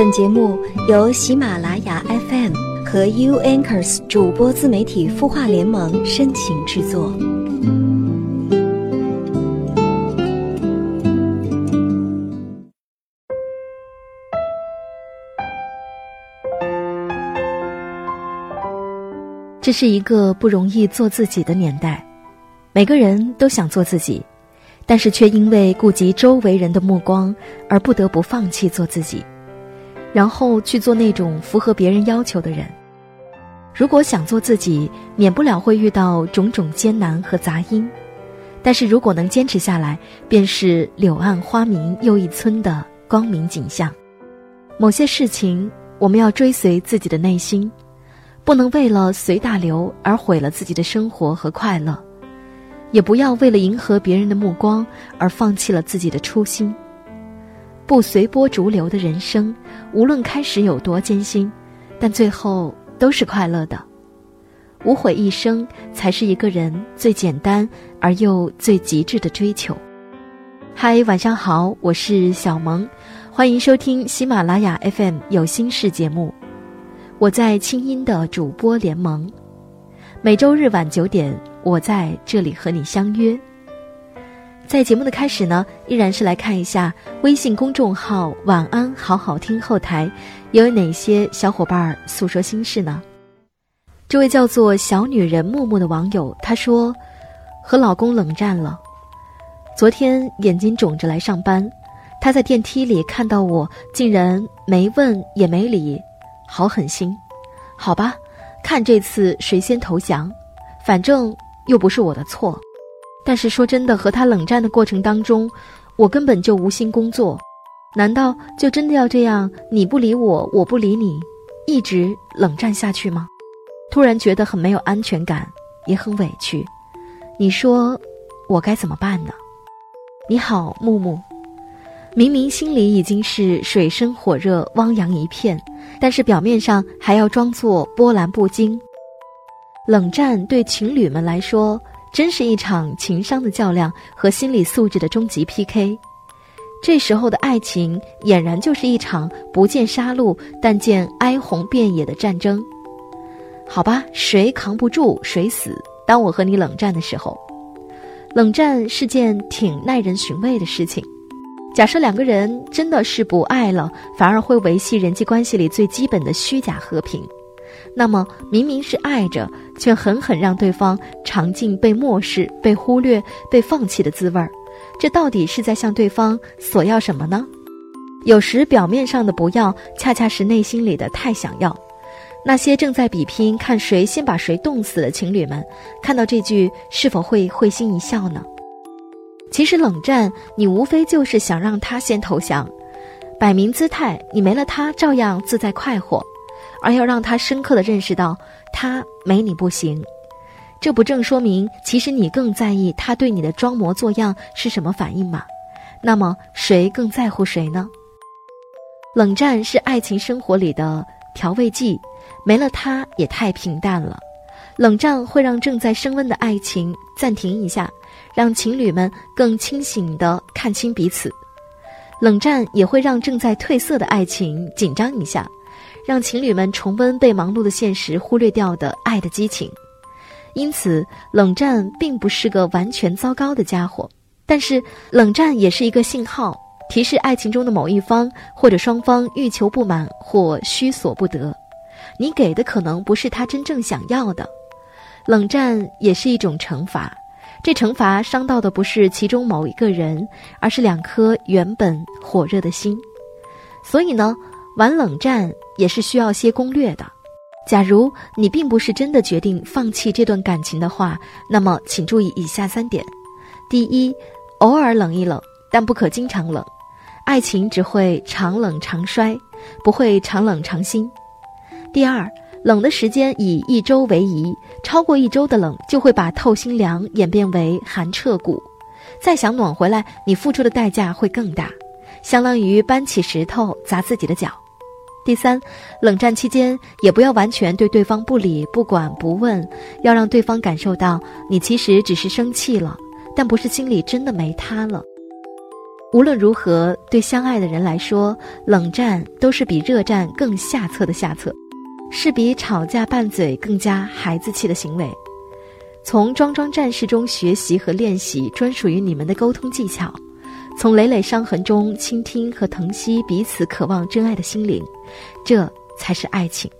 本节目由喜马拉雅 FM 和 U Anchors 主播自媒体孵化联盟深情制作。这是一个不容易做自己的年代，每个人都想做自己，但是却因为顾及周围人的目光而不得不放弃做自己，然后去做那种符合别人要求的人。如果想做自己，免不了会遇到种种艰难和杂音，但是如果能坚持下来，便是柳暗花明又一村的光明景象。某些事情，我们要追随自己的内心。不能为了随大流而毁了自己的生活和快乐，也不要为了迎合别人的目光而放弃了自己的初心。不随波逐流的人生，无论开始有多艰辛，但最后都是快乐的。无悔一生，才是一个人最简单而又最极致的追求。嗨，晚上好，我是小萌，欢迎收听喜马拉雅 FM 有心事节目。我在清音的主播联盟，每周日晚九点，我在这里和你相约。在节目的开始呢，依然是来看一下微信公众号“晚安好好听”后台，有哪些小伙伴诉说心事呢？这位叫做小女人木木的网友，她说：“和老公冷战了，昨天眼睛肿着来上班，他在电梯里看到我，竟然没问也没理。”好狠心，好吧，看这次谁先投降，反正又不是我的错。但是说真的，和他冷战的过程当中，我根本就无心工作。难道就真的要这样，你不理我，我不理你，一直冷战下去吗？突然觉得很没有安全感，也很委屈。你说我该怎么办呢？你好，木木。明明心里已经是水深火热、汪洋一片，但是表面上还要装作波澜不惊。冷战对情侣们来说，真是一场情商的较量和心理素质的终极 PK。这时候的爱情，俨然就是一场不见杀戮，但见哀鸿遍野的战争。好吧，谁扛不住谁死。当我和你冷战的时候，冷战是件挺耐人寻味的事情。假设两个人真的是不爱了，反而会维系人际关系里最基本的虚假和平，那么明明是爱着，却狠狠让对方尝尽被漠视、被忽略、被放弃的滋味儿，这到底是在向对方索要什么呢？有时表面上的不要，恰恰是内心里的太想要。那些正在比拼看谁先把谁冻死的情侣们，看到这句是否会会心一笑呢？其实冷战，你无非就是想让他先投降，摆明姿态，你没了他照样自在快活，而要让他深刻的认识到他没你不行，这不正说明其实你更在意他对你的装模作样是什么反应吗？那么谁更在乎谁呢？冷战是爱情生活里的调味剂，没了它也太平淡了。冷战会让正在升温的爱情暂停一下。让情侣们更清醒地看清彼此，冷战也会让正在褪色的爱情紧张一下，让情侣们重温被忙碌的现实忽略掉的爱的激情。因此，冷战并不是个完全糟糕的家伙，但是冷战也是一个信号，提示爱情中的某一方或者双方欲求不满或需所不得，你给的可能不是他真正想要的。冷战也是一种惩罚。这惩罚伤到的不是其中某一个人，而是两颗原本火热的心。所以呢，玩冷战也是需要些攻略的。假如你并不是真的决定放弃这段感情的话，那么请注意以下三点：第一，偶尔冷一冷，但不可经常冷。爱情只会常冷常衰，不会常冷常新。第二。冷的时间以一周为宜，超过一周的冷就会把透心凉演变为寒彻骨。再想暖回来，你付出的代价会更大，相当于搬起石头砸自己的脚。第三，冷战期间也不要完全对对方不理不管不问，要让对方感受到你其实只是生气了，但不是心里真的没他了。无论如何，对相爱的人来说，冷战都是比热战更下策的下策，是比吵架拌嘴更加孩子气的行为。从桩桩战事中学习和练习专属于你们的沟通技巧，从累累伤痕中倾听和疼惜彼此渴望真爱的心灵，这才是爱情。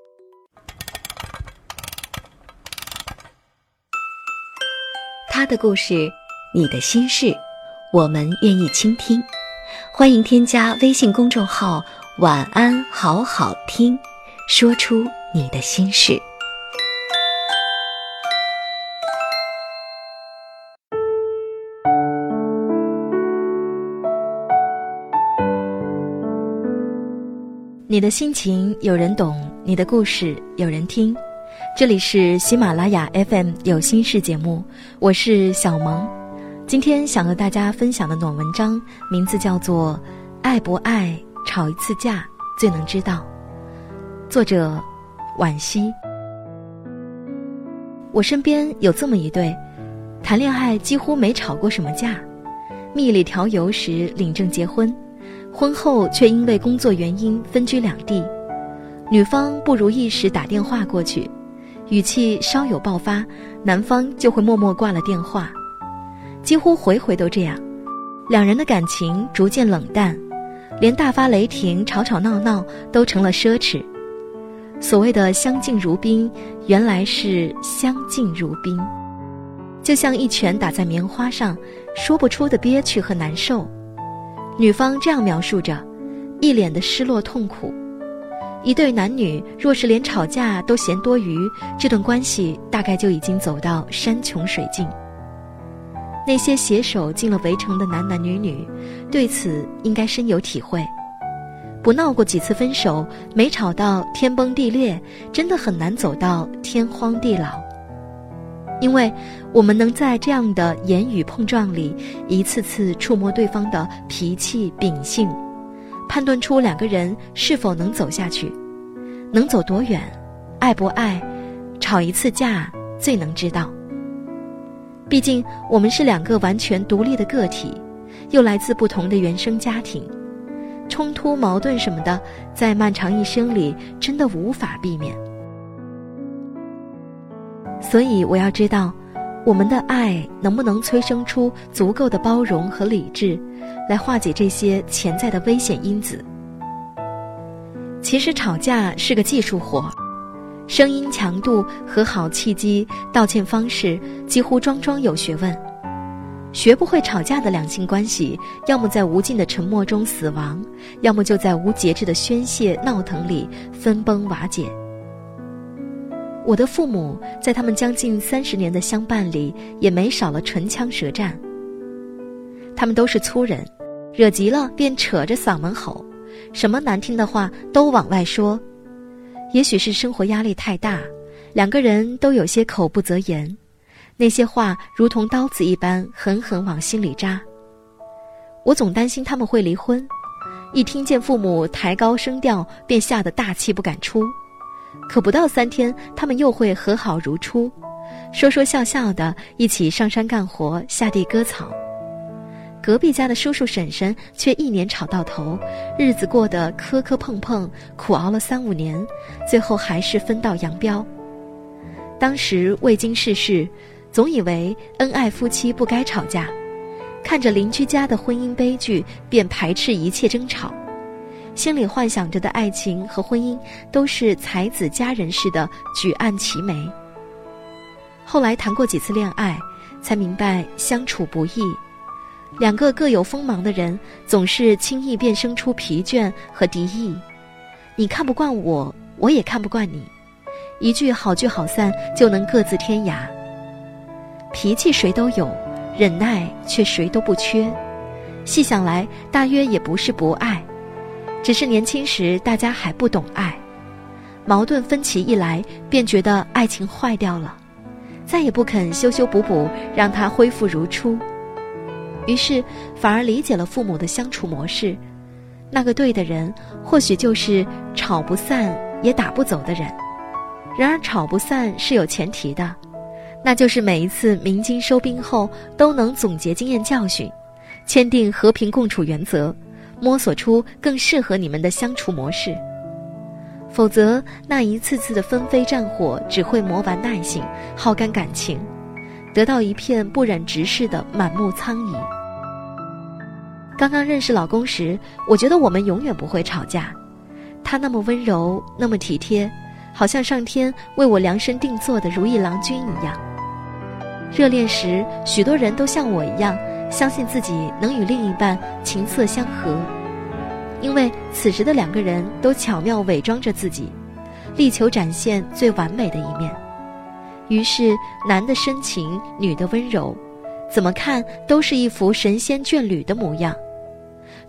他的故事，你的心事，我们愿意倾听。欢迎添加微信公众号“晚安好好听”，说出你的心事。你的心情有人懂，你的故事有人听。这里是喜马拉雅 FM 有心事节目，我是小萌。今天想和大家分享的暖文章名字叫做《爱不爱吵一次架最能知道》，作者惋惜。我身边有这么一对，谈恋爱几乎没吵过什么架，蜜里调油时领证结婚。婚后却因为工作原因分居两地，女方不如意时打电话过去，语气稍有爆发，男方就会默默挂了电话，几乎回回都这样，两人的感情逐渐冷淡，连大发雷霆、吵吵闹闹都成了奢侈。所谓的相敬如宾，原来是相敬如宾，就像一拳打在棉花上，说不出的憋屈和难受。女方这样描述着，一脸的失落痛苦。一对男女若是连吵架都嫌多余，这段关系大概就已经走到山穷水尽。那些携手进了围城的男男女女，对此应该深有体会。不闹过几次分手，没吵到天崩地裂，真的很难走到天荒地老。因为，我们能在这样的言语碰撞里，一次次触摸对方的脾气秉性，判断出两个人是否能走下去，能走多远，爱不爱，吵一次架最能知道。毕竟我们是两个完全独立的个体，又来自不同的原生家庭，冲突、矛盾什么的，在漫长一生里真的无法避免。所以我要知道，我们的爱能不能催生出足够的包容和理智，来化解这些潜在的危险因子。其实吵架是个技术活，声音强度、和好契机、道歉方式，几乎桩桩有学问。学不会吵架的两性关系，要么在无尽的沉默中死亡，要么就在无节制的宣泄闹腾里分崩瓦解。我的父母在他们将近三十年的相伴里，也没少了唇枪舌战。他们都是粗人，惹急了便扯着嗓门吼，什么难听的话都往外说。也许是生活压力太大，两个人都有些口不择言，那些话如同刀子一般狠狠往心里扎。我总担心他们会离婚，一听见父母抬高声调，便吓得大气不敢出。可不到三天，他们又会和好如初，说说笑笑的，一起上山干活，下地割草。隔壁家的叔叔婶婶却一年吵到头，日子过得磕磕碰碰，苦熬了三五年，最后还是分道扬镳。当时未经世事，总以为恩爱夫妻不该吵架，看着邻居家的婚姻悲剧，便排斥一切争吵。心里幻想着的爱情和婚姻都是才子佳人似的举案齐眉。后来谈过几次恋爱，才明白相处不易。两个各有锋芒的人，总是轻易便生出疲倦和敌意。你看不惯我，我也看不惯你，一句好聚好散就能各自天涯。脾气谁都有，忍耐却谁都不缺。细想来，大约也不是不爱。只是年轻时大家还不懂爱，矛盾分歧一来便觉得爱情坏掉了，再也不肯修修补补让它恢复如初，于是反而理解了父母的相处模式。那个对的人，或许就是吵不散也打不走的人。然而吵不散是有前提的，那就是每一次鸣金收兵后都能总结经验教训。签订和平共处原则，摸索出更适合你们的相处模式。否则，那一次次的纷飞战火只会磨完耐性，耗干感情，得到一片不忍直视的满目苍夷。刚刚认识老公时，我觉得我们永远不会吵架，他那么温柔，那么体贴，好像上天为我量身定做的如意郎君一样。热恋时，许多人都像我一样，相信自己能与另一半琴瑟相和。因为此时的两个人都巧妙伪装着自己，力求展现最完美的一面。于是，男的深情，女的温柔，怎么看都是一幅神仙眷侣的模样。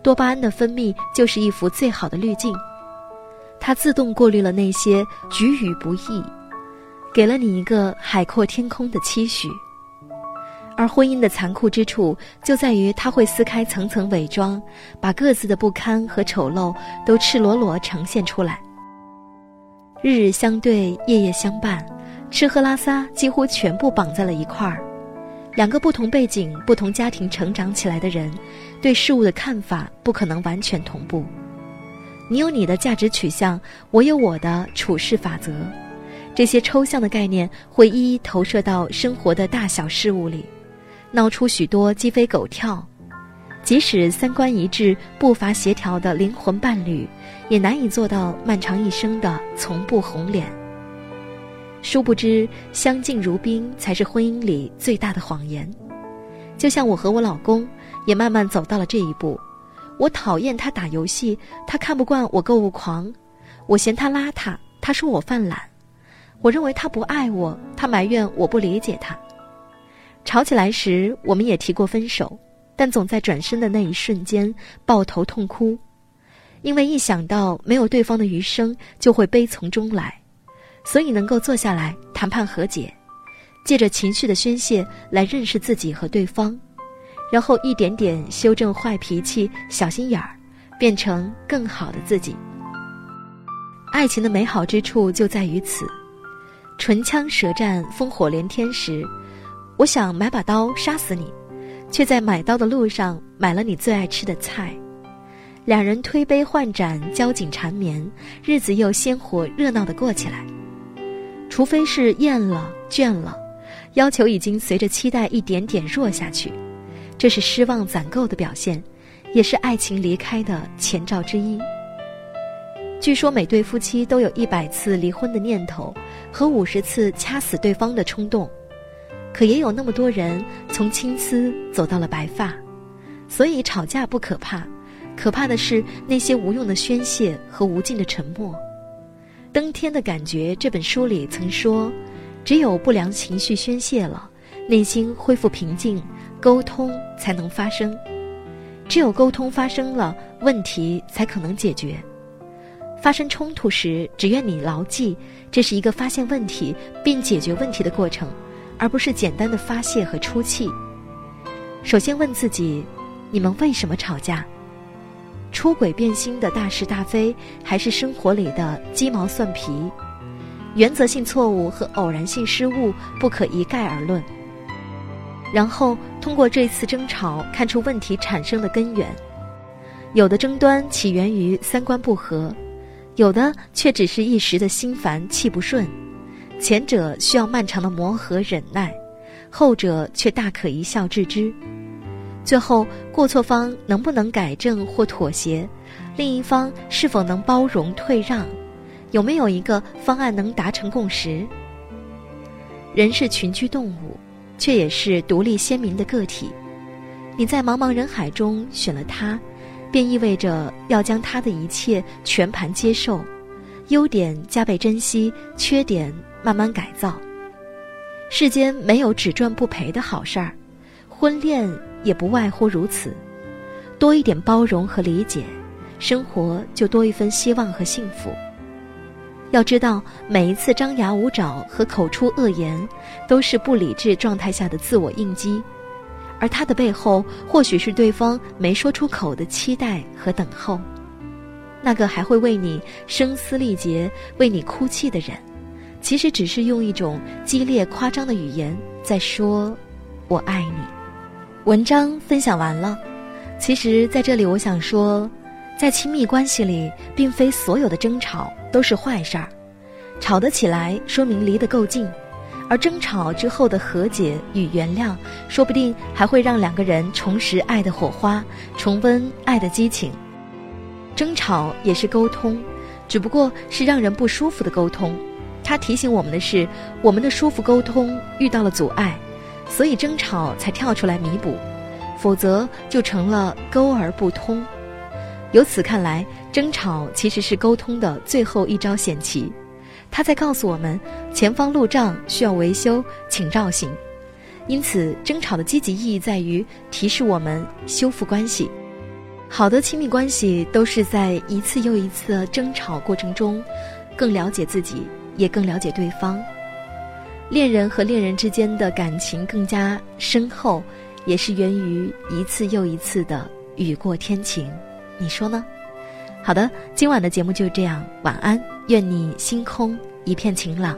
多巴胺的分泌就是一幅最好的滤镜，它自动过滤了那些局与不易，给了你一个海阔天空的期许。而婚姻的残酷之处，就在于它会撕开层层伪装，把各自的不堪和丑陋都赤裸裸呈现出来。日日相对，夜夜相伴，吃喝拉撒几乎全部绑在了一块儿。两个不同背景、不同家庭成长起来的人，对事物的看法不可能完全同步。你有你的价值取向，我有我的处事法则，这些抽象的概念会一一投射到生活的大小事物里。闹出许多鸡飞狗跳，即使三观一致、步伐协调的灵魂伴侣，也难以做到漫长一生的从不红脸。殊不知，相敬如宾才是婚姻里最大的谎言。就像我和我老公，也慢慢走到了这一步。我讨厌他打游戏，他看不惯我购物狂；我嫌他邋遢，他说我犯懒；我认为他不爱我，他埋怨我不理解他。吵起来时，我们也提过分手，但总在转身的那一瞬间抱头痛哭，因为一想到没有对方的余生，就会悲从中来，所以能够坐下来谈判和解，借着情绪的宣泄来认识自己和对方，然后一点点修正坏脾气、小心眼儿，变成更好的自己。爱情的美好之处就在于此，唇枪舌战、烽火连天时。我想买把刀杀死你，却在买刀的路上买了你最爱吃的菜。两人推杯换盏，交颈缠绵，日子又鲜活热闹的过起来。除非是厌了、倦了，要求已经随着期待一点点弱下去，这是失望攒够的表现，也是爱情离开的前兆之一。据说每对夫妻都有一百次离婚的念头，和五十次掐死对方的冲动。可也有那么多人从青丝走到了白发，所以吵架不可怕，可怕的是那些无用的宣泄和无尽的沉默。登天的感觉这本书里曾说，只有不良情绪宣泄了，内心恢复平静，沟通才能发生。只有沟通发生了，问题才可能解决。发生冲突时，只愿你牢记，这是一个发现问题并解决问题的过程。而不是简单的发泄和出气。首先问自己：你们为什么吵架？出轨变心的大是大非，还是生活里的鸡毛蒜皮？原则性错误和偶然性失误不可一概而论。然后通过这次争吵，看出问题产生的根源。有的争端起源于三观不合，有的却只是一时的心烦气不顺。前者需要漫长的磨合忍耐，后者却大可一笑置之。最后，过错方能不能改正或妥协，另一方是否能包容退让，有没有一个方案能达成共识？人是群居动物，却也是独立鲜明的个体。你在茫茫人海中选了他，便意味着要将他的一切全盘接受，优点加倍珍惜，缺点。慢慢改造。世间没有只赚不赔的好事儿，婚恋也不外乎如此。多一点包容和理解，生活就多一份希望和幸福。要知道，每一次张牙舞爪和口出恶言，都是不理智状态下的自我应激，而他的背后，或许是对方没说出口的期待和等候。那个还会为你声嘶力竭、为你哭泣的人。其实只是用一种激烈夸张的语言在说“我爱你”。文章分享完了，其实，在这里我想说，在亲密关系里，并非所有的争吵都是坏事儿。吵得起来，说明离得够近；而争吵之后的和解与原谅，说不定还会让两个人重拾爱的火花，重温爱的激情。争吵也是沟通，只不过是让人不舒服的沟通。它提醒我们的是，我们的舒服沟通遇到了阻碍，所以争吵才跳出来弥补。否则就成了沟而不通。由此看来，争吵其实是沟通的最后一招险棋。他在告诉我们，前方路障需要维修，请绕行。因此，争吵的积极意义在于提示我们修复关系。好的亲密关系都是在一次又一次的争吵过程中，更了解自己，也更了解对方。恋人和恋人之间的感情更加深厚。也是源于一次又一次的雨过天晴，你说呢？好的，今晚的节目就这样，晚安，愿你星空一片晴朗。